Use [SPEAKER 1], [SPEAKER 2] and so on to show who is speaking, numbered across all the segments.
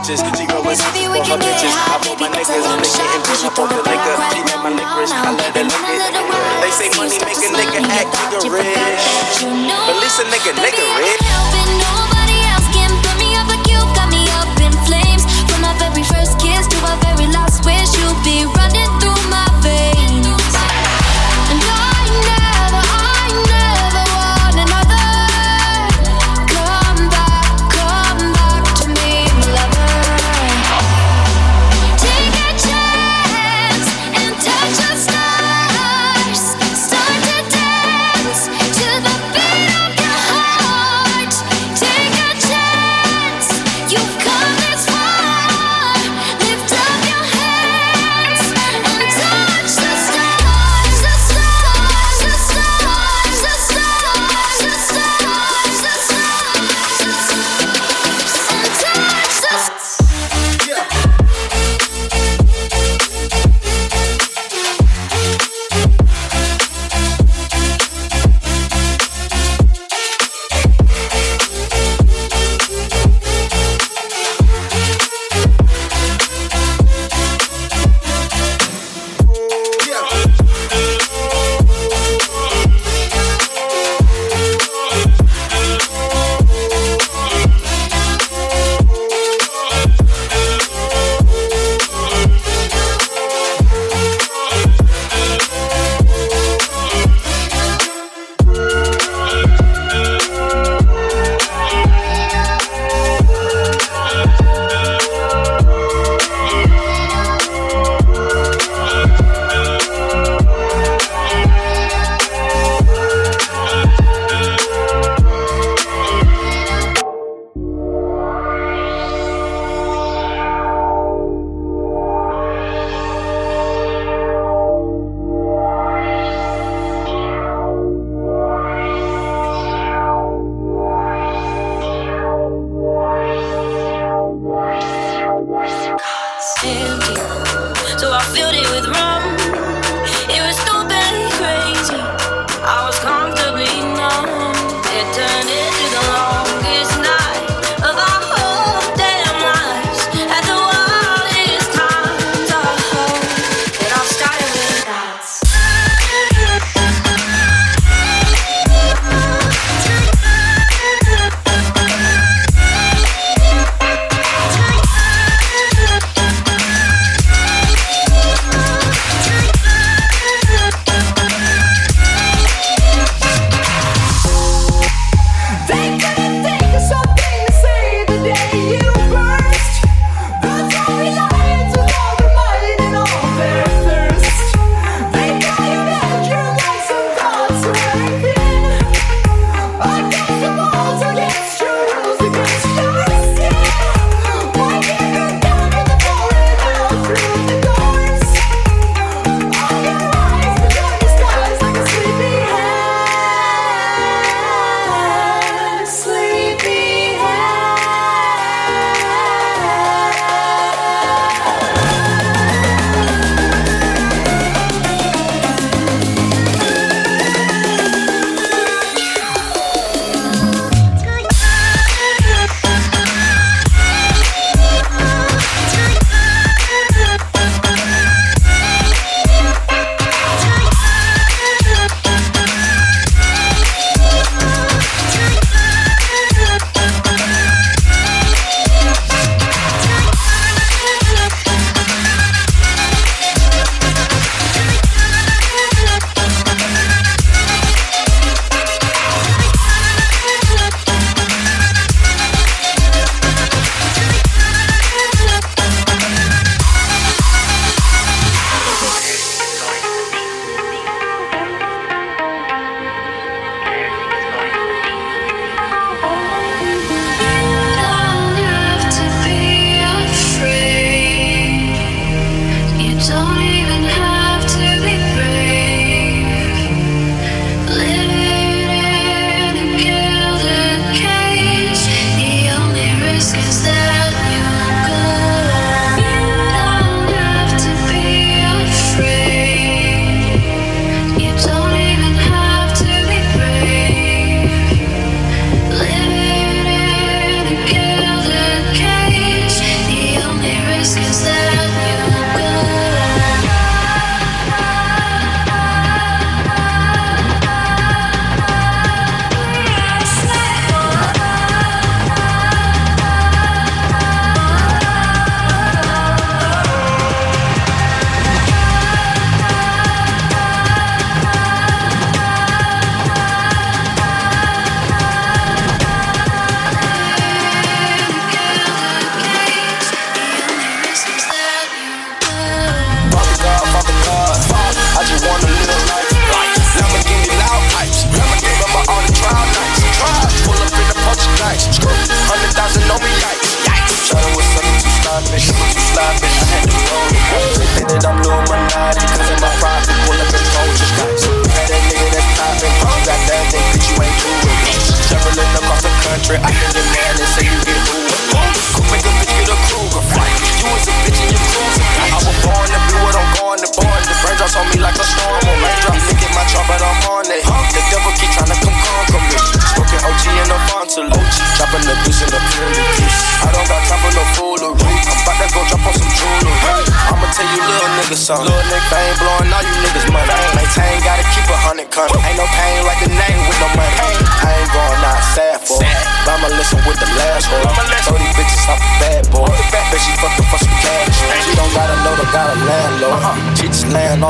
[SPEAKER 1] bitches. empty. So I feel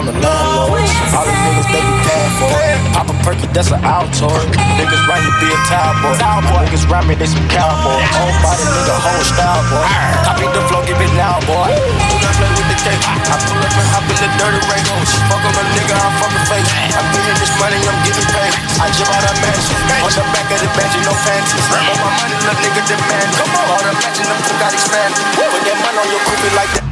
[SPEAKER 1] on the landlord. All the niggas they be paying for. Pop a perky, that's an Altoid. Niggas right here be a towel boy. Niggas rap me, they some cowboys. Whole body nigga, whole style boy. Copy the flow, give it now boy. The. I pull up and hop in the dirty Rangos. Fuck on a nigga, I'm fucking fake. I'm getting this money, I'm getting paid. I jump out of mansion. On the back of the bench, no panties. On my money, little nigga demand. Come on, all the matching, them got expand. Put that money on your groupie like that.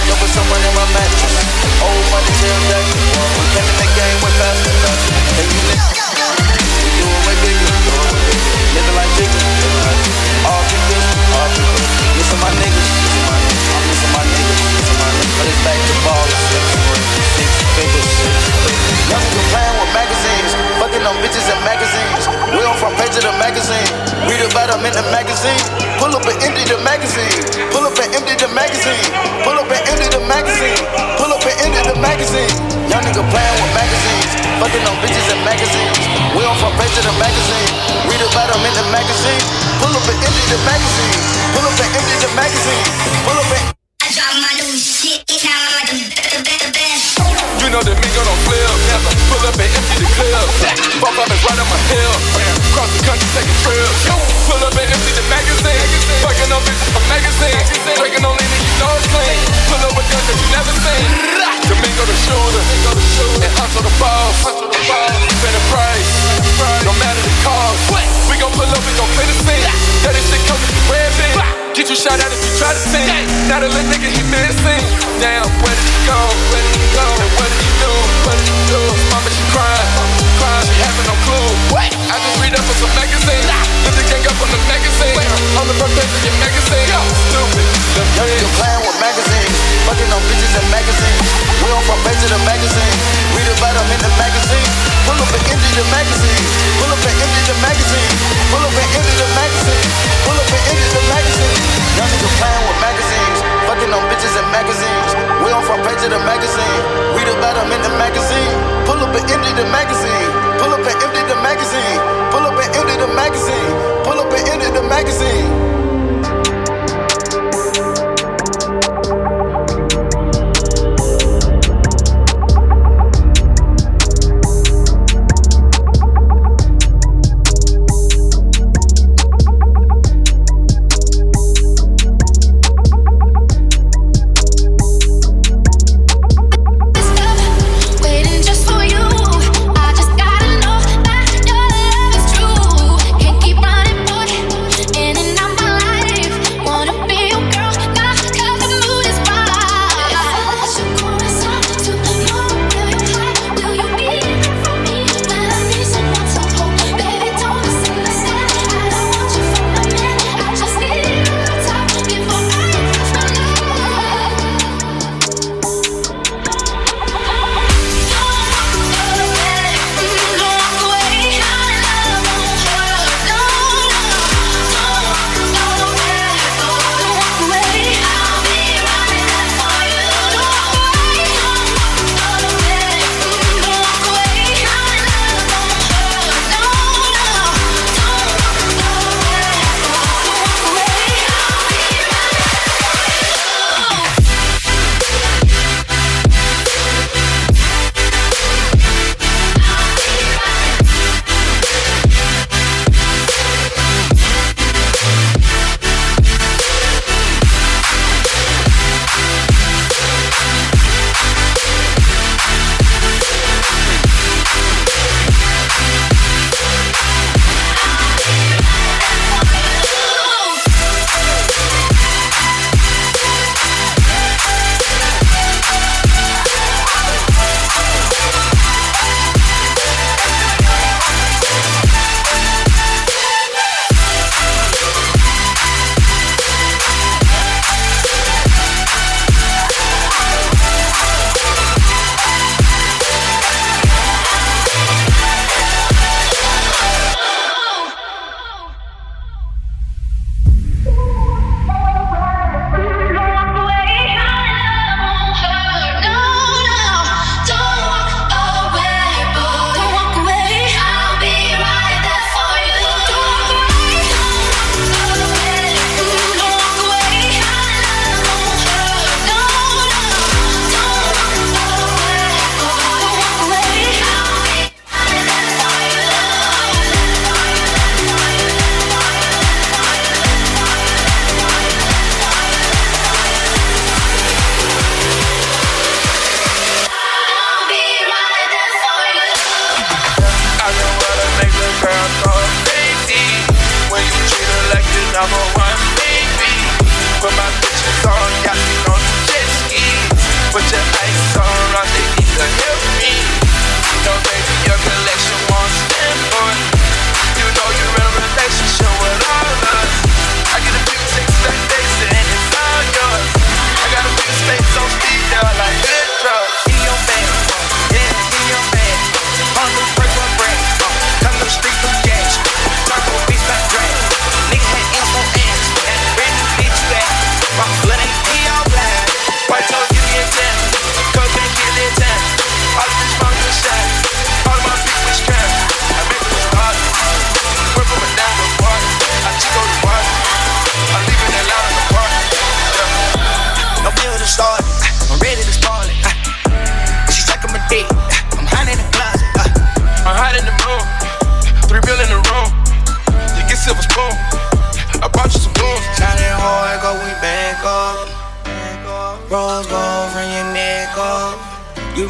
[SPEAKER 2] back up with someone in my mattress. Old money till that. We in the game fast enough. And you niggas, we do it way bigger. Living like. All all. Missing my niggas. I'm missing my niggas. But it's back to ball. Six, figures. Young playing with magazines. Fucking on bitches in magazines. We on front page of the magazine about I'm in the magazine. Pull up and empty the magazine. Pull up and
[SPEAKER 3] empty the magazine. Pull up and empty the magazine. Pull up and empty the magazine. Young nigga playing with magazines. Fucking on bitches and magazines. We on front page of the magazine. Read about I'm in the magazine. Pull up and empty the magazine. Pull up and empty the magazine. Pull up and. I drop my new shit. It sound like a you know that nigga don't flip, never pull up and empty the clip. Fuck up and right on my hill. Across the country taking trips. Pull up and empty the magazine. Fucking on bitches from magazines. Drinking on any you know it's clean. Pull up with guns that you never seen. Domingo the shooter. And hustle the balls. Pay the price. No matter the cost. We gon' pull up, we gon' play the scene. That this shit comes with the red bin. Get you shot out if you try to sing. Now a little nigga, he missing. Damn, where did he go? Where did he go? And what did he do? What did he do? Mama, she crying. Crying, she having no clue. What? I just read up on some magazine.
[SPEAKER 1] Put the gang up on the magazine. On the front page of your magazine. Yo, stupid. The pain. You're playing with magazines. Fucking on bitches and magazines. We on front page of the magazine. Read about them in the magazine. Pull up and empty the magazine. Pull up and empty the magazine. Pull up and empty the magazine. Pull up and empty the magazine.
[SPEAKER 4] Young niggas playing with magazines. Fucking on bitches and magazines. We on front page of the magazine. Read about them in the magazine. Pull up and empty the magazine. Pull up and empty the magazine. Pull up and empty the magazine. Pull up and empty the magazine.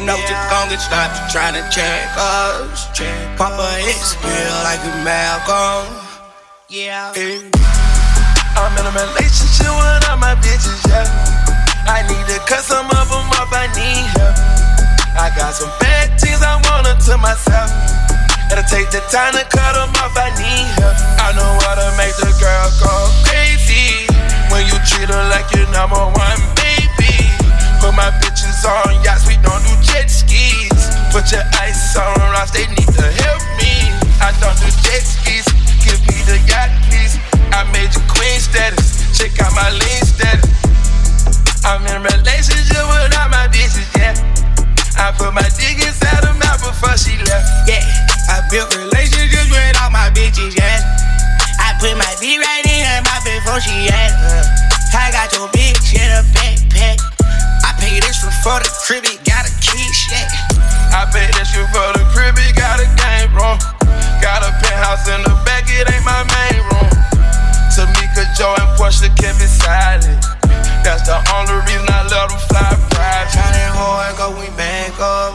[SPEAKER 4] know yeah. you're gon' get stopped. Trying to check us. Check Papa hits pill like a Malcolm. Yeah. Hey. I'm in a relationship with all my bitches, yeah. I need to cut some of them off, I need help. I got some bad things I wanna to myself. Gotta take the time to cut them off, I need help. I know how to make the girl go crazy. When you treat her like your number one baby. Put my bitches on yachts, we don't jet skis. Put your ice on rocks, they need to help me.
[SPEAKER 5] I don't do jet skis, give me the yacht, please. I made you queen status, check out my lean status. I'm in relationship with all my bitches, yeah. I put my dick inside her mouth before she left, yeah. I built relationships with all my bitches, yeah. I put my dick right in
[SPEAKER 6] her mouth before she left. Yeah. Uh. I got your bitch in a backpack. I for the crib, it got a key, yeah. I paid extra for the crib, it got a game room. Got a penthouse in the
[SPEAKER 1] back, it ain't my main room. Tamika, Joe, and Portia kept it
[SPEAKER 7] silent. That's the
[SPEAKER 8] only reason I let them fly private. Shining hard, go we back up.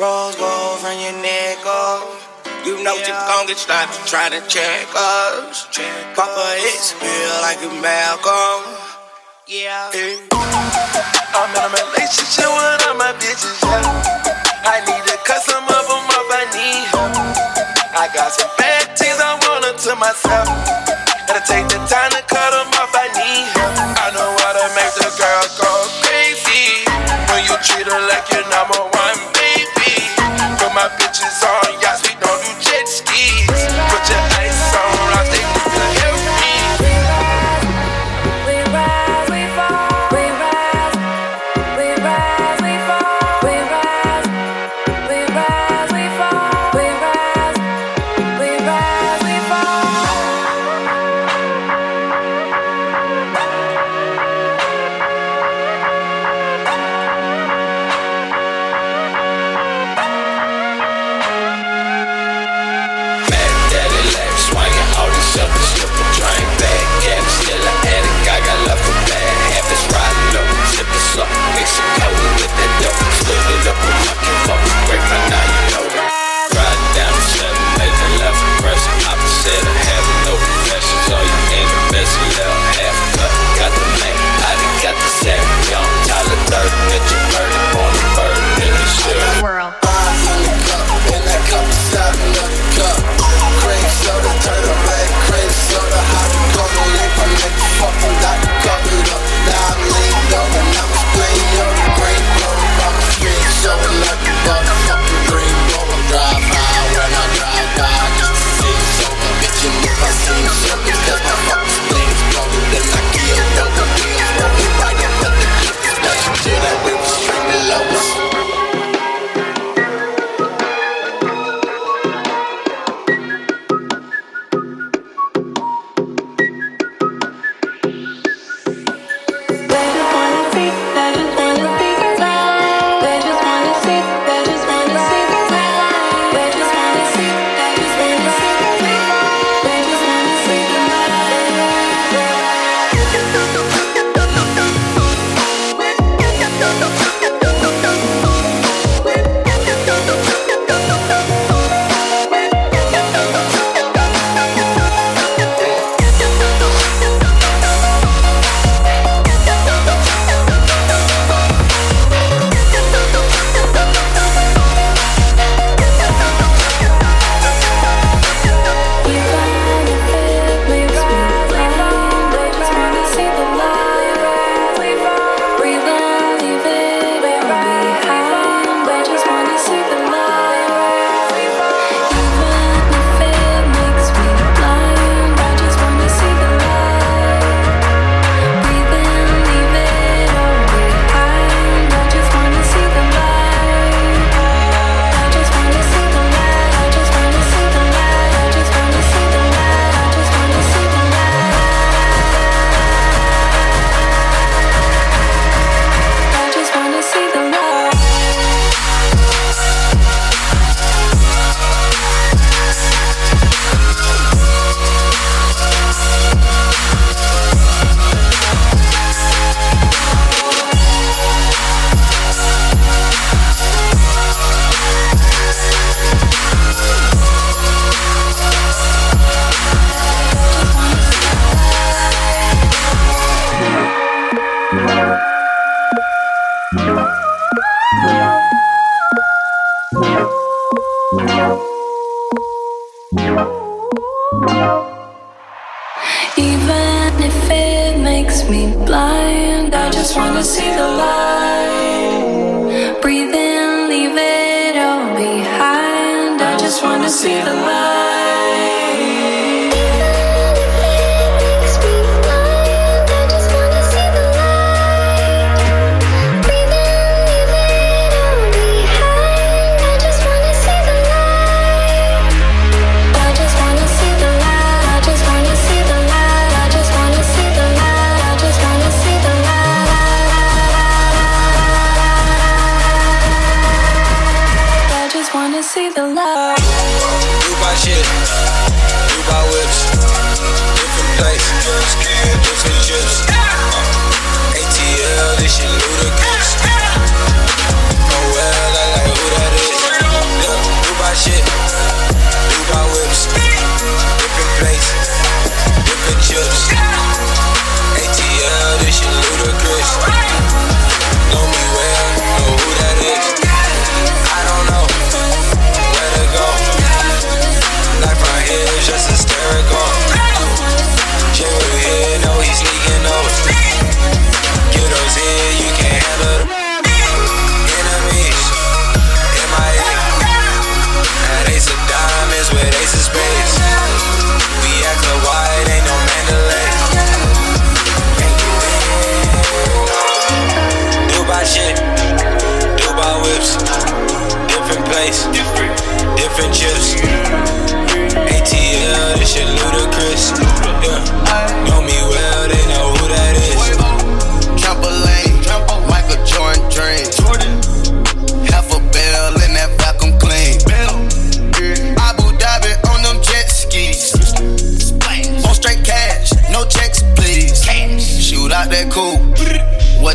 [SPEAKER 8] Rose gold from your neck up. You know yeah. you gon' get stopped trying to check us. Papa hits feel like a Malcolm. Yeah. Hey. I'm in a relationship with all my bitches, yeah. I need to cut some of them off, I need I got some bad things I wanna myself. Gotta take the time to cut them off, I need I know how to make the girl go
[SPEAKER 9] crazy. When you treat her like your number one baby. Put my bitches on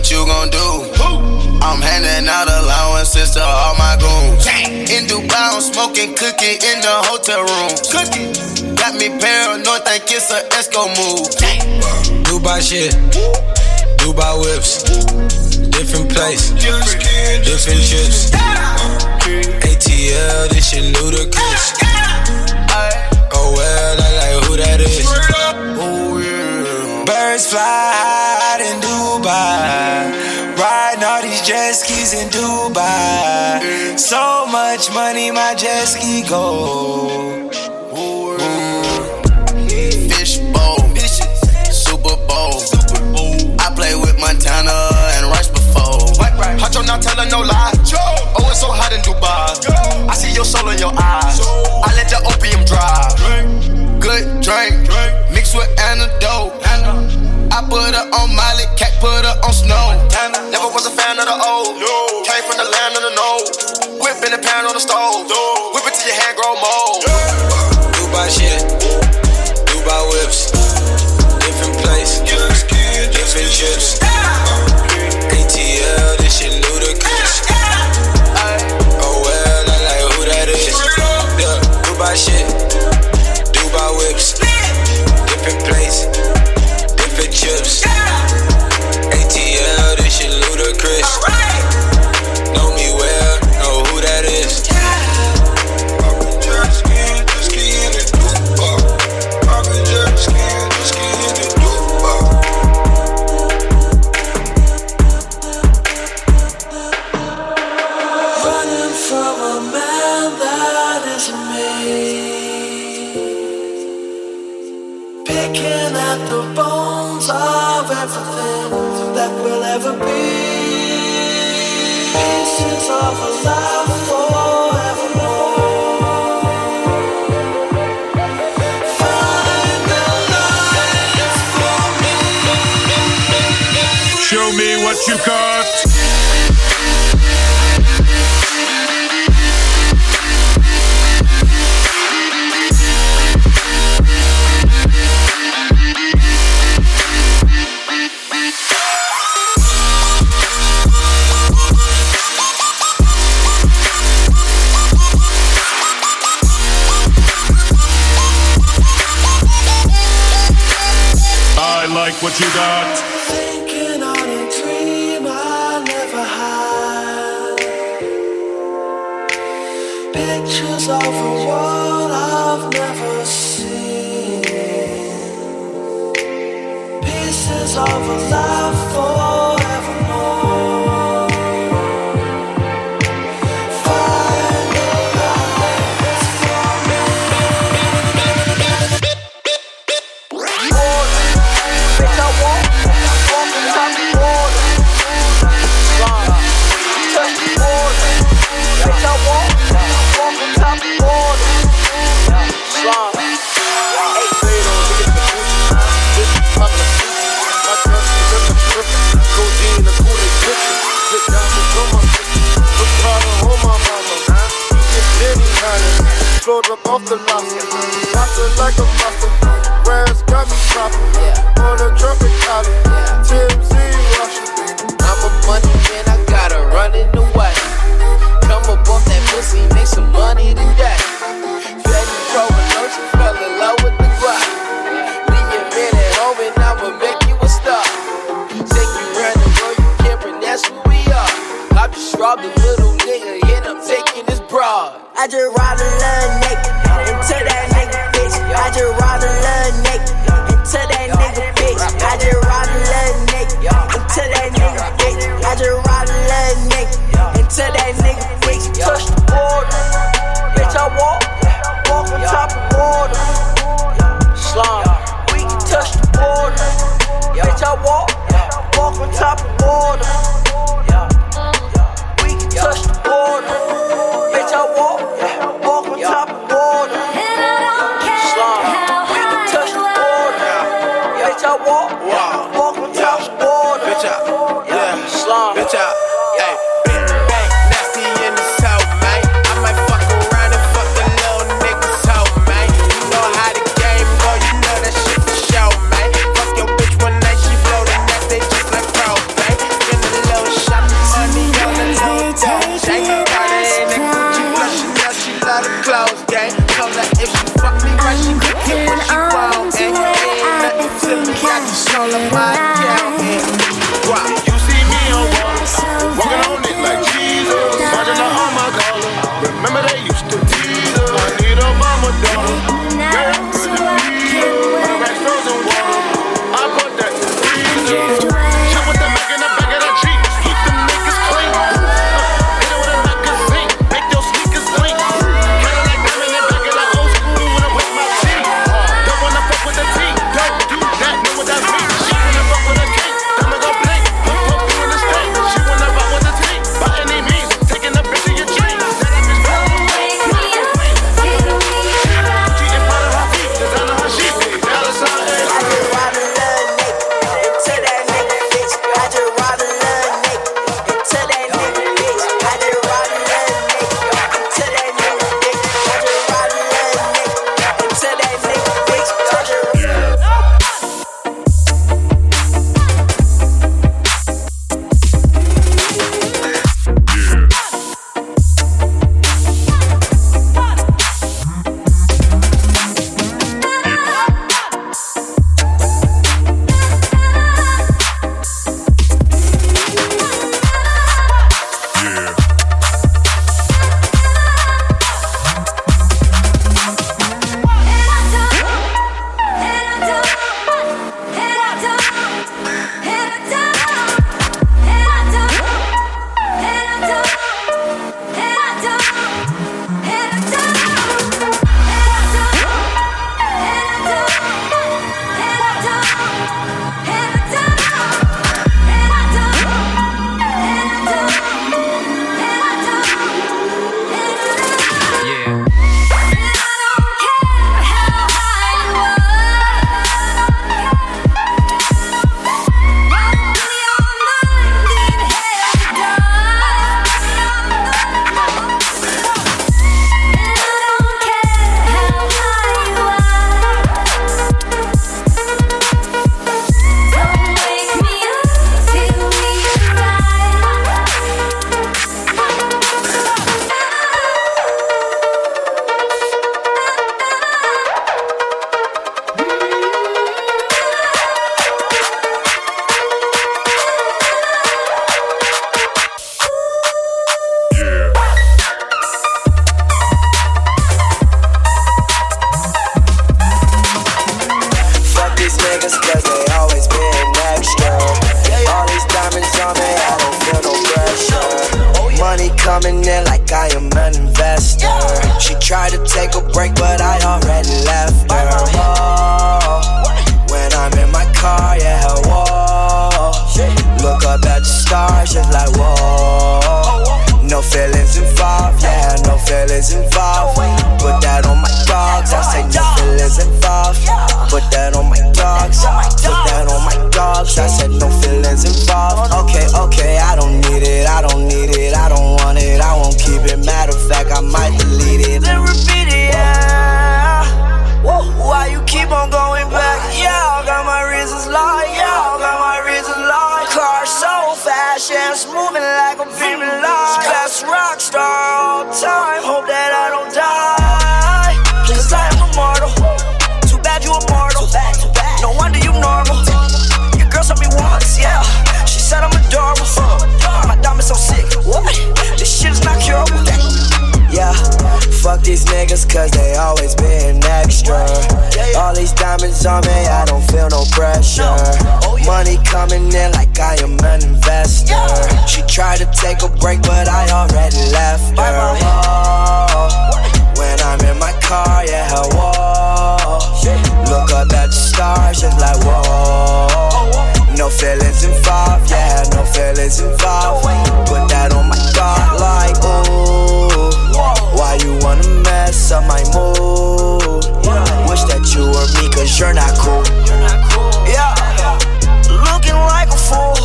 [SPEAKER 9] What you gon' do? I'm handing out allowances to all my goons. In Dubai, I'm smoking cookie in the hotel room. Cookie. Got me paranoid, think it's a Esco move.
[SPEAKER 8] Dubai shit, Dubai whips, different place, different trips. ATL, this shit ludicrous. Oh well, I like who that is. Oh, Birds fly high in Dubai, riding all these jet skis in Dubai. So much money, my jet ski go.
[SPEAKER 9] Fish bowl, Super Bowl. I play with Montana and Rice before. Huncho not telling no lie. Oh, it's so hot in Dubai. I see your soul in your eyes. I let the opium drive. Good drink, mixed with antidote. I put her on Miley, cat put her on snow. Never was a fan of the old. Came from the land of the no. Whip in the pan on the stove. Whip it till your hand grow mold.
[SPEAKER 10] What you got.
[SPEAKER 7] Thinking on a dream I never had. Pictures of a world I've never seen. Pieces of a life forevermore.
[SPEAKER 1] off the lobster. Lobster like a monster. Grass got me dropping? Yeah. On a trumpet collar. Yeah. TMZ Washington.
[SPEAKER 11] I'm a money man, I gotta run in the way. Come up off that pussy, make some money today. Fed the pro alert, you fell in love with the rock. Leave your man at home and I'ma make you a star. Take you round the world, you can't that's who we are. I just robbed a little nigga and I'm taking his broad.
[SPEAKER 12] I just robbed a little nigga. I just ride a little
[SPEAKER 3] these niggas cause they always been extra. All these diamonds on me, I don't feel no pressure. Money coming in like I am an investor. She tried to take a break, but I already left her. Oh, when I'm in my car, yeah, her. Look up at the stars, just like whoa. No feelings involved, yeah, no feelings involved. Put that on my
[SPEAKER 13] car like ooh you wanna mess up my mood. Wish that you were me, cause you're not cool. Yeah, looking like a fool.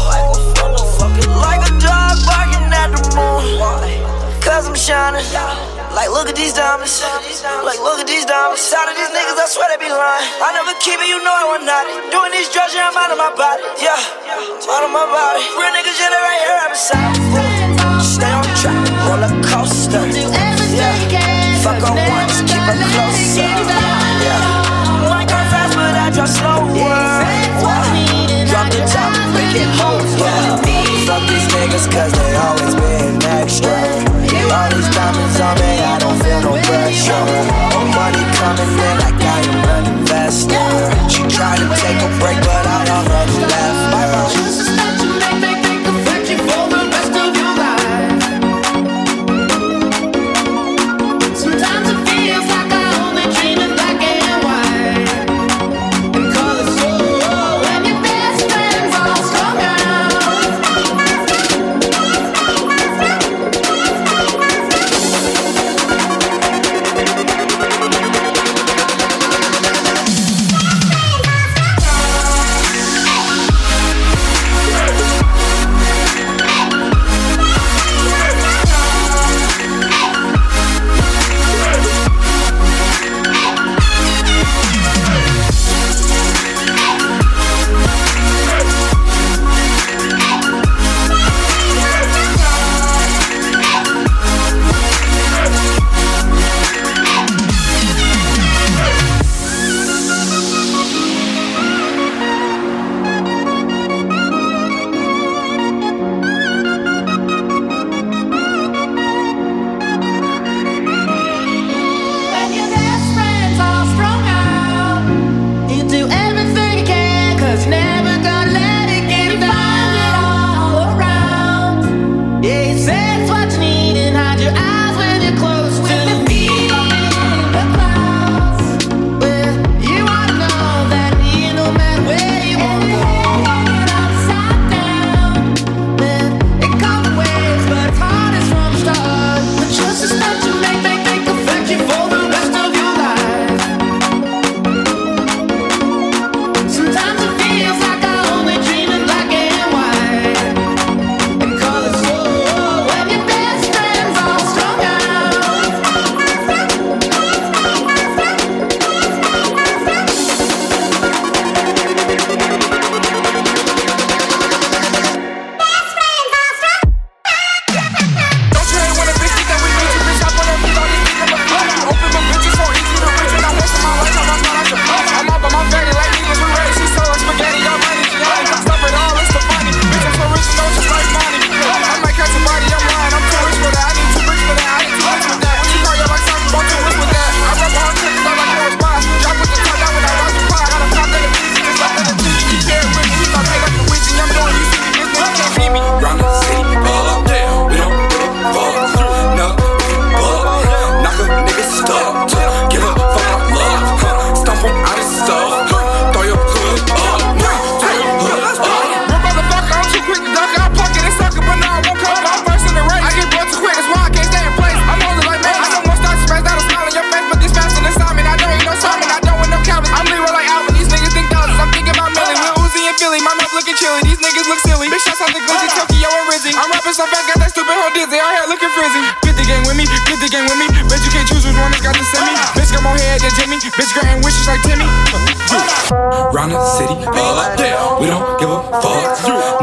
[SPEAKER 13] Like a dog barking at the moon. Cause I'm shining. Like, look at these diamonds. Like, look at these diamonds. Out of these niggas, I swear they be lying. I never keep it, you know I want not it. Doing these drugs, yeah, I'm out of my body. Yeah, out of my body. Real niggas, yeah, they right here, I'm beside. just cause they always been extra. All these diamonds on me, I don't feel no pressure.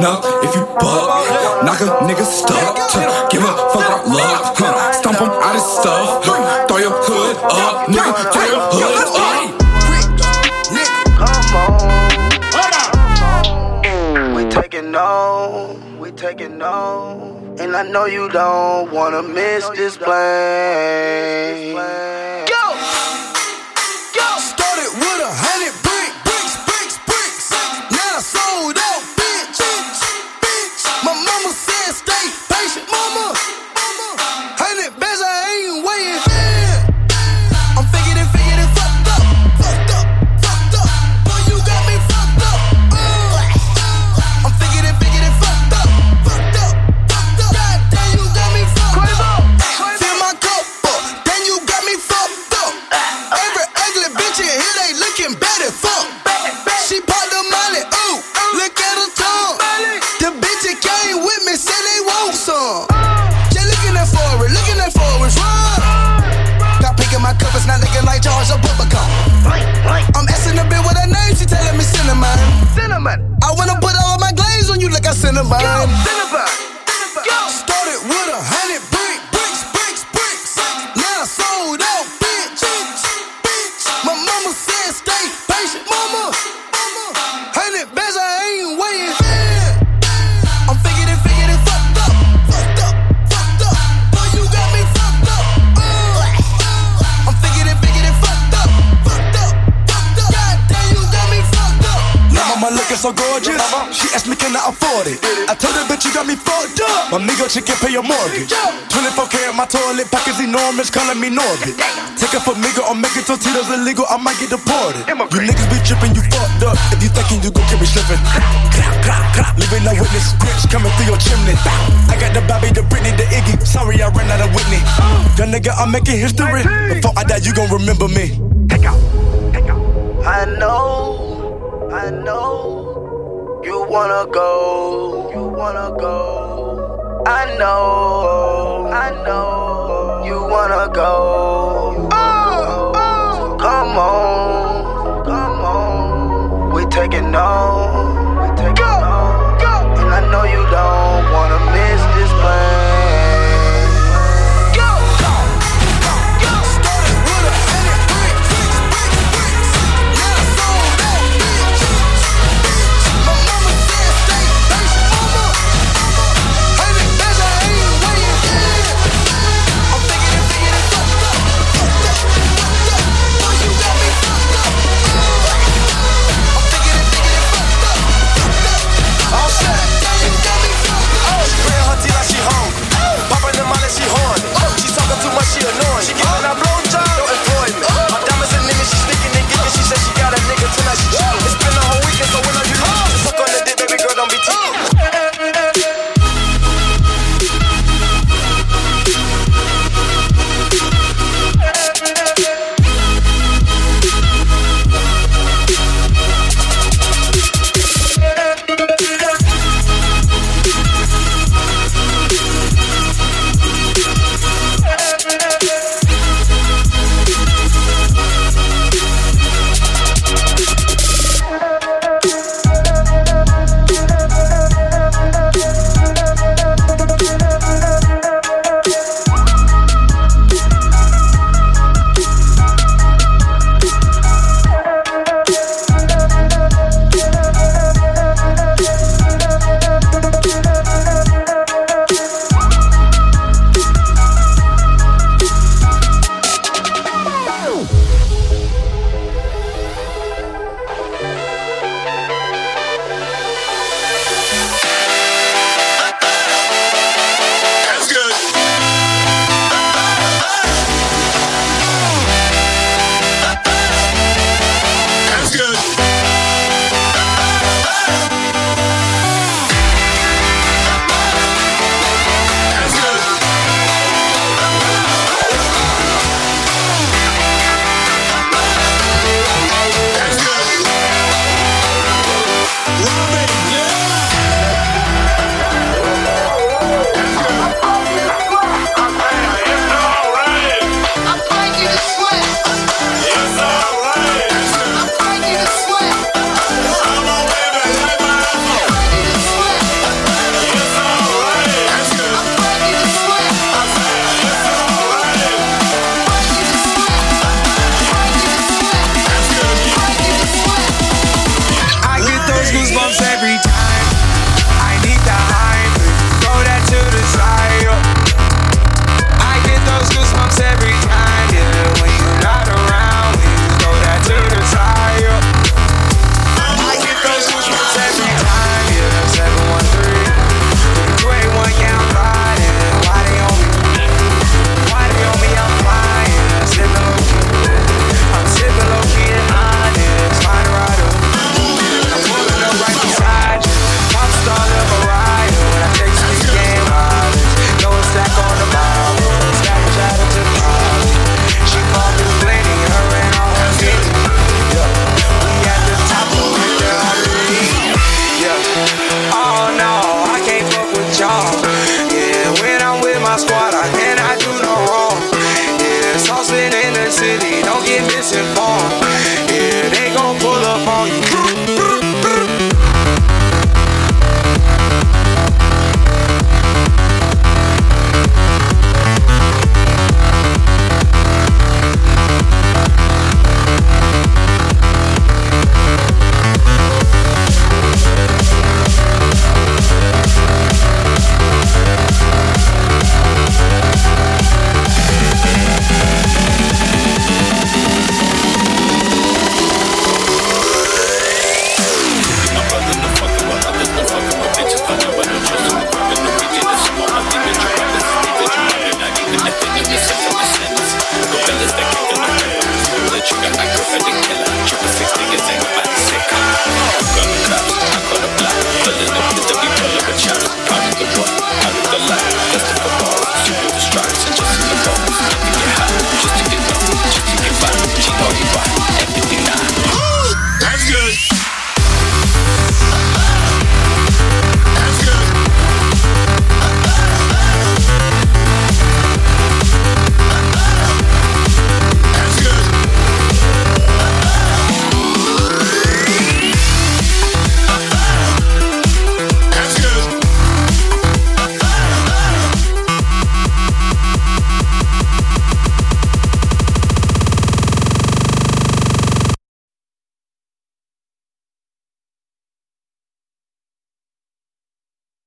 [SPEAKER 14] up
[SPEAKER 15] if you buck. Knock a nigga stuck. Give a fuck about love. Huh. Stomp him out his stuff. Throw your hood up, nigga. Throw your hood up.
[SPEAKER 16] Taking no, we taking on, and
[SPEAKER 17] I know you don't wanna miss this plane.
[SPEAKER 18] my
[SPEAKER 15] toilet pocket's enormous, calling me Norbit. Take up a nigga or make illegal, I might get deported. You niggas be tripping, you fucked up. If you thinking you gon' get me slipping. Clap, clap, clap, leaving no witness. Grips coming through your chimney. I got the Bobby, the Britney, the Iggy. Sorry, I ran out of Whitney. Young nigga, I'm making history. Before I die, you gon' remember me. Take out, take out.
[SPEAKER 17] I know, I know. You wanna go, you wanna go. I know, I know you wanna go. Oh, oh! So come on, come on. We taking on, we taking go, on. Go. And I know you don't wanna miss this plane.